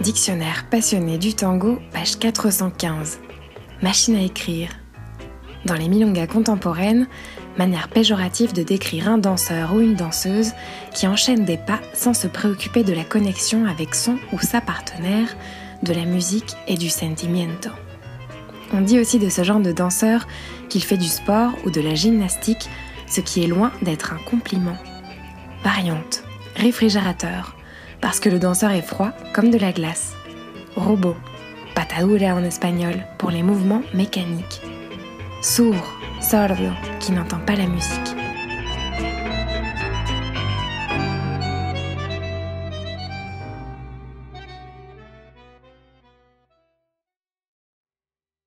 dictionnaire passionné du tango, page 415. Machine à écrire. Dans les milongas contemporaines, manière péjorative de décrire un danseur ou une danseuse qui enchaîne des pas sans se préoccuper de la connexion avec son ou sa partenaire, de la musique et du sentimiento. On dit aussi de ce genre de danseur qu'il fait du sport ou de la gymnastique, ce qui est loin d'être un compliment. Variante, réfrigérateur, parce que le danseur est froid comme de la glace. Robot, patadura en espagnol pour les mouvements mécaniques. Sourd, sordo, qui n'entend pas la musique.